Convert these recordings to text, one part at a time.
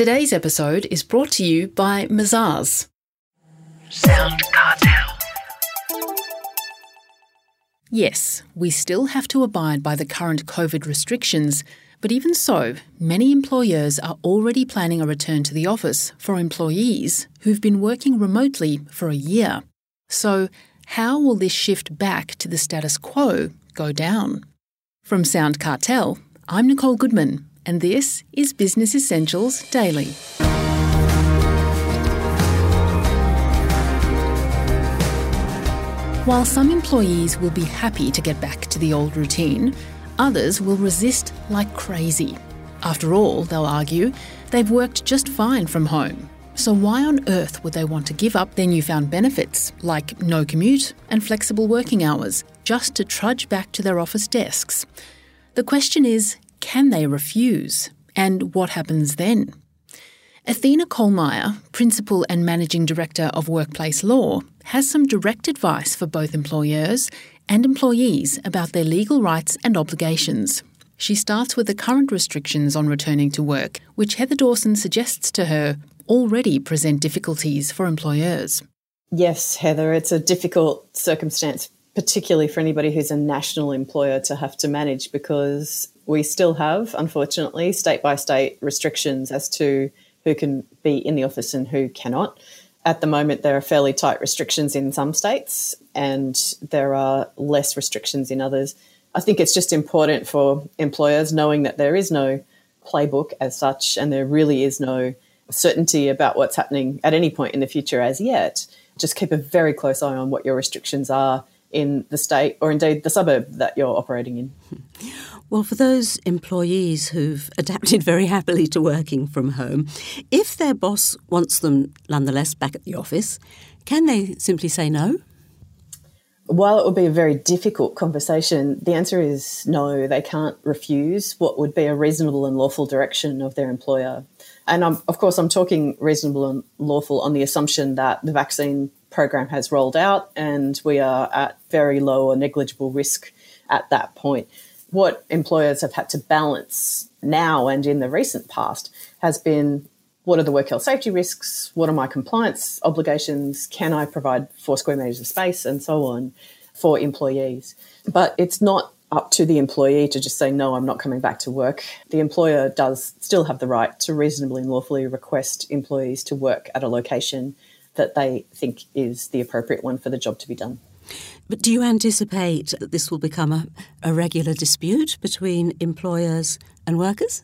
Today's episode is brought to you by Mazars. Sound Cartel. Yes, we still have to abide by the current COVID restrictions, but even so, many employers are already planning a return to the office for employees who've been working remotely for a year. So, how will this shift back to the status quo go down? From Sound Cartel, I'm Nicole Goodman, and this is Business Essentials Daily. While some employees will be happy to get back to the old routine, others will resist like crazy. After all, they'll argue, they've worked just fine from home. So, why on earth would they want to give up their newfound benefits, like no commute and flexible working hours, just to trudge back to their office desks? The question is can they refuse? And what happens then? Athena Koelmeyer, Principal and Managing Director of Workplace Law, has some direct advice for both employers and employees about their legal rights and obligations. She starts with the current restrictions on returning to work, which Heather Dawson suggests to her already present difficulties for employers. Yes, Heather, it's a difficult circumstance, particularly for anybody who's a national employer to have to manage because we still have, unfortunately, state by state restrictions as to who can be in the office and who cannot. At the moment, there are fairly tight restrictions in some states, and there are less restrictions in others. I think it's just important for employers knowing that there is no playbook as such, and there really is no certainty about what's happening at any point in the future as yet. Just keep a very close eye on what your restrictions are in the state or indeed the suburb that you're operating in. Well, for those employees who've adapted very happily to working from home, if their boss wants them nonetheless back at the office, can they simply say no? While it would be a very difficult conversation, the answer is no, they can't refuse what would be a reasonable and lawful direction of their employer. And I'm, of course, I'm talking reasonable and lawful on the assumption that the vaccine program has rolled out and we are at very low or negligible risk at that point what employers have had to balance now and in the recent past has been what are the work health safety risks? What are my compliance obligations? Can I provide four square metres of space and so on for employees? But it's not up to the employee to just say, no, I'm not coming back to work. The employer does still have the right to reasonably and lawfully request employees to work at a location that they think is the appropriate one for the job to be done. But do you anticipate that this will become a, a regular dispute between employers and workers?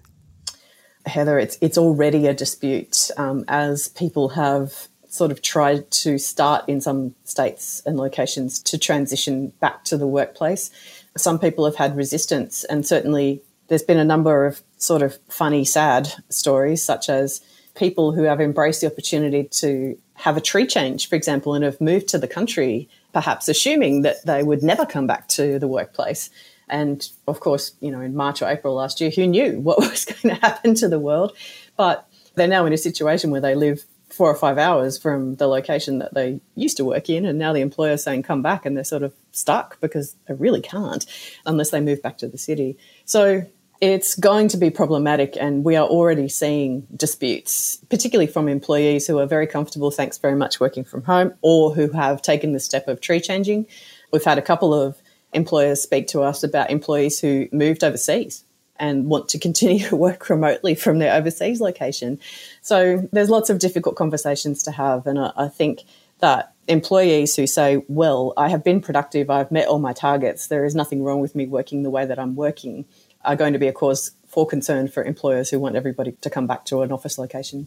Heather, it's it's already a dispute um, as people have sort of tried to start in some states and locations to transition back to the workplace. Some people have had resistance, and certainly there's been a number of sort of funny, sad stories, such as people who have embraced the opportunity to have a tree change, for example, and have moved to the country perhaps assuming that they would never come back to the workplace. And of course, you know, in March or April last year, who knew what was going to happen to the world? But they're now in a situation where they live four or five hours from the location that they used to work in. And now the employer's saying, come back. And they're sort of stuck because they really can't unless they move back to the city. So it's going to be problematic, and we are already seeing disputes, particularly from employees who are very comfortable, thanks very much, working from home, or who have taken the step of tree changing. We've had a couple of employers speak to us about employees who moved overseas and want to continue to work remotely from their overseas location. So there's lots of difficult conversations to have, and I, I think that employees who say, Well, I have been productive, I've met all my targets, there is nothing wrong with me working the way that I'm working are going to be a cause for concern for employers who want everybody to come back to an office location.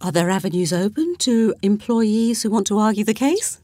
Are there avenues open to employees who want to argue the case?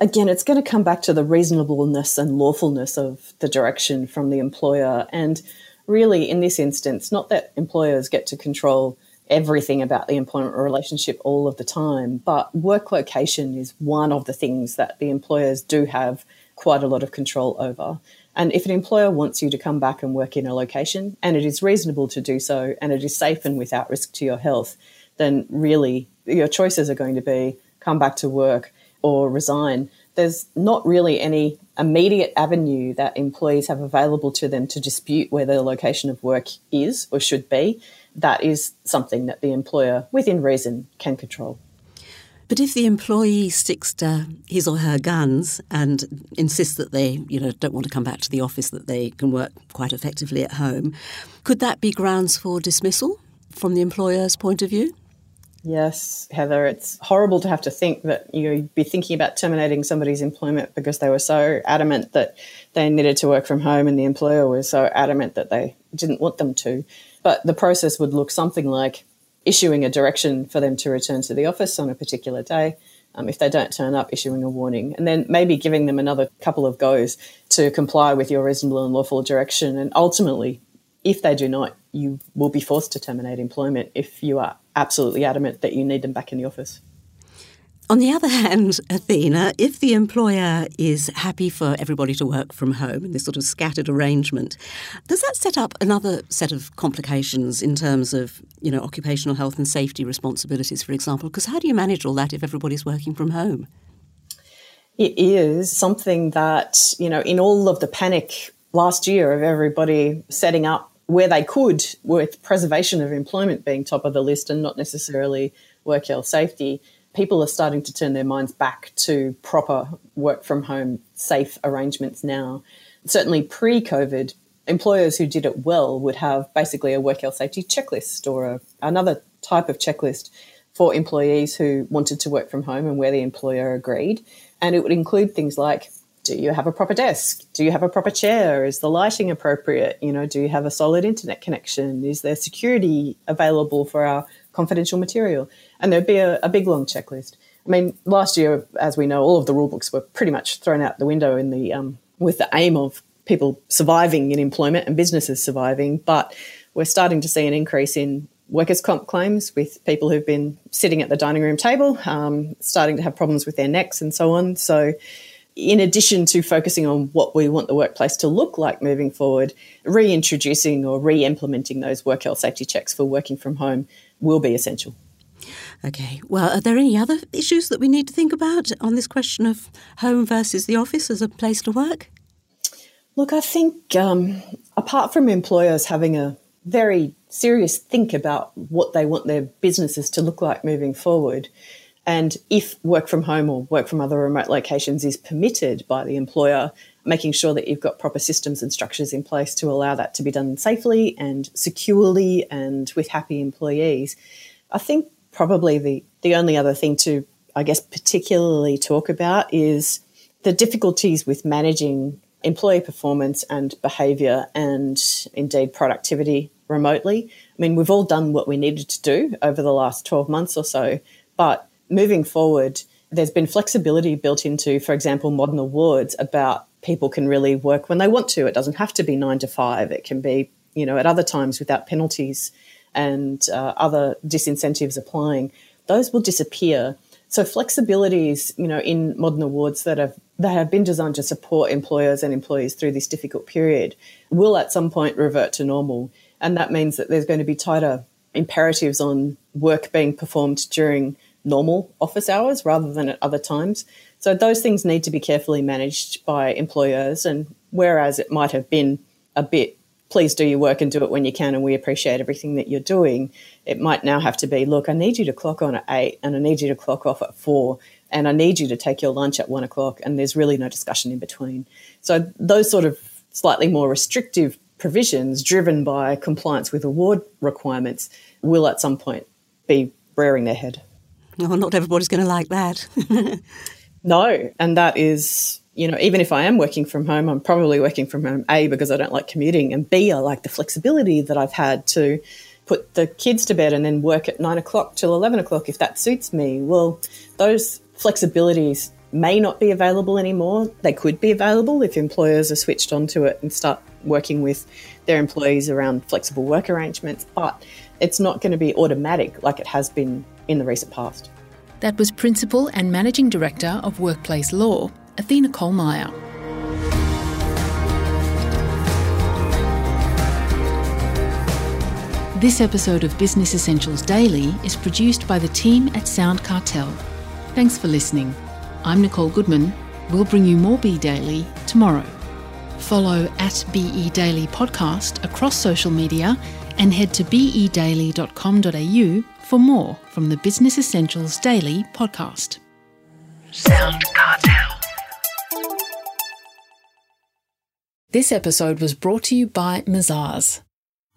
Again, it's going to come back to the reasonableness and lawfulness of the direction from the employer. And really, in this instance, not that employers get to control everything about the employment relationship all of the time, but work location is one of the things that the employers do have quite a lot of control over. And if an employer wants you to come back and work in a location and it is reasonable to do so and it is safe and without risk to your health, then really your choices are going to be come back to work or resign. There's not really any immediate avenue that employees have available to them to dispute where their location of work is or should be, that is something that the employer, within reason, can control. But if the employee sticks to his or her guns and insists that they, you know, don't want to come back to the office, that they can work quite effectively at home, could that be grounds for dismissal from the employer's point of view? Yes, Heather, it's horrible to have to think that you'd be thinking about terminating somebody's employment because they were so adamant that they needed to work from home and the employer was so adamant that they didn't want them to. But the process would look something like issuing a direction for them to return to the office on a particular day. Um, if they don't turn up, issuing a warning, and then maybe giving them another couple of goes to comply with your reasonable and lawful direction. And ultimately, if they do not, you will be forced to terminate employment if you are absolutely adamant that you need them back in the office. On the other hand, Athena, if the employer is happy for everybody to work from home in this sort of scattered arrangement, does that set up another set of complications in terms of, you know, occupational health and safety responsibilities, for example? Because how do you manage all that if everybody's working from home? It is something that, you know, in all of the panic last year of everybody setting up where they could, with preservation of employment being top of the list and not necessarily work health safety, people are starting to turn their minds back to proper work from home safe arrangements now. Certainly pre COVID, employers who did it well would have basically a work health safety checklist or a, another type of checklist for employees who wanted to work from home and where the employer agreed. And it would include things like do you have a proper desk? Do you have a proper chair? Is the lighting appropriate? You know, do you have a solid internet connection? Is there security available for our confidential material? And there'd be a, a big long checklist. I mean, last year, as we know, all of the rule books were pretty much thrown out the window in the um, with the aim of people surviving in employment and businesses surviving. But we're starting to see an increase in workers' comp claims with people who've been sitting at the dining room table, um, starting to have problems with their necks and so on. So in addition to focusing on what we want the workplace to look like moving forward, reintroducing or re implementing those work health safety checks for working from home will be essential. Okay. Well, are there any other issues that we need to think about on this question of home versus the office as a place to work? Look, I think um, apart from employers having a very serious think about what they want their businesses to look like moving forward, and if work from home or work from other remote locations is permitted by the employer, making sure that you've got proper systems and structures in place to allow that to be done safely and securely and with happy employees. I think probably the, the only other thing to, I guess, particularly talk about is the difficulties with managing employee performance and behaviour and indeed productivity remotely. I mean, we've all done what we needed to do over the last 12 months or so, but moving forward, there's been flexibility built into, for example, modern awards about people can really work when they want to. It doesn't have to be nine to five. It can be, you know, at other times without penalties and uh, other disincentives applying. Those will disappear. So flexibilities, you know, in modern awards that have that have been designed to support employers and employees through this difficult period will at some point revert to normal. And that means that there's going to be tighter imperatives on work being performed during normal office hours rather than at other times. So those things need to be carefully managed by employers. And whereas it might have been a bit, please do your work and do it when you can, and we appreciate everything that you're doing, it might now have to be, look, I need you to clock on at eight and I need you to clock off at four and I need you to take your lunch at one o'clock and there's really no discussion in between. So those sort of slightly more restrictive provisions driven by compliance with award requirements will at some point be rearing their head. Oh, not everybody's going to like that. no, and that is, you know, even if I am working from home, I'm probably working from home, A, because I don't like commuting, and B, I like the flexibility that I've had to put the kids to bed and then work at nine o'clock till 11 o'clock if that suits me. Well, those flexibilities may not be available anymore. They could be available if employers are switched onto it and start working with their employees around flexible work arrangements, but it's not going to be automatic like it has been in the recent past. That was Principal and Managing Director of Workplace Law, Athena Koelmeyer. This episode of Business Essentials Daily is produced by the team at Sound Cartel. Thanks for listening. I'm Nicole Goodman. We'll bring you more BE Daily tomorrow. Follow at BE Daily Podcast across social media and head to bedaily.com.au for more from the Business Essentials Daily podcast. Sound Cartel. This episode was brought to you by Mazars.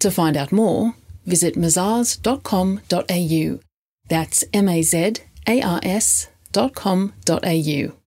To find out more, visit mazars.com.au. That's M A Z A R S dot com dot au.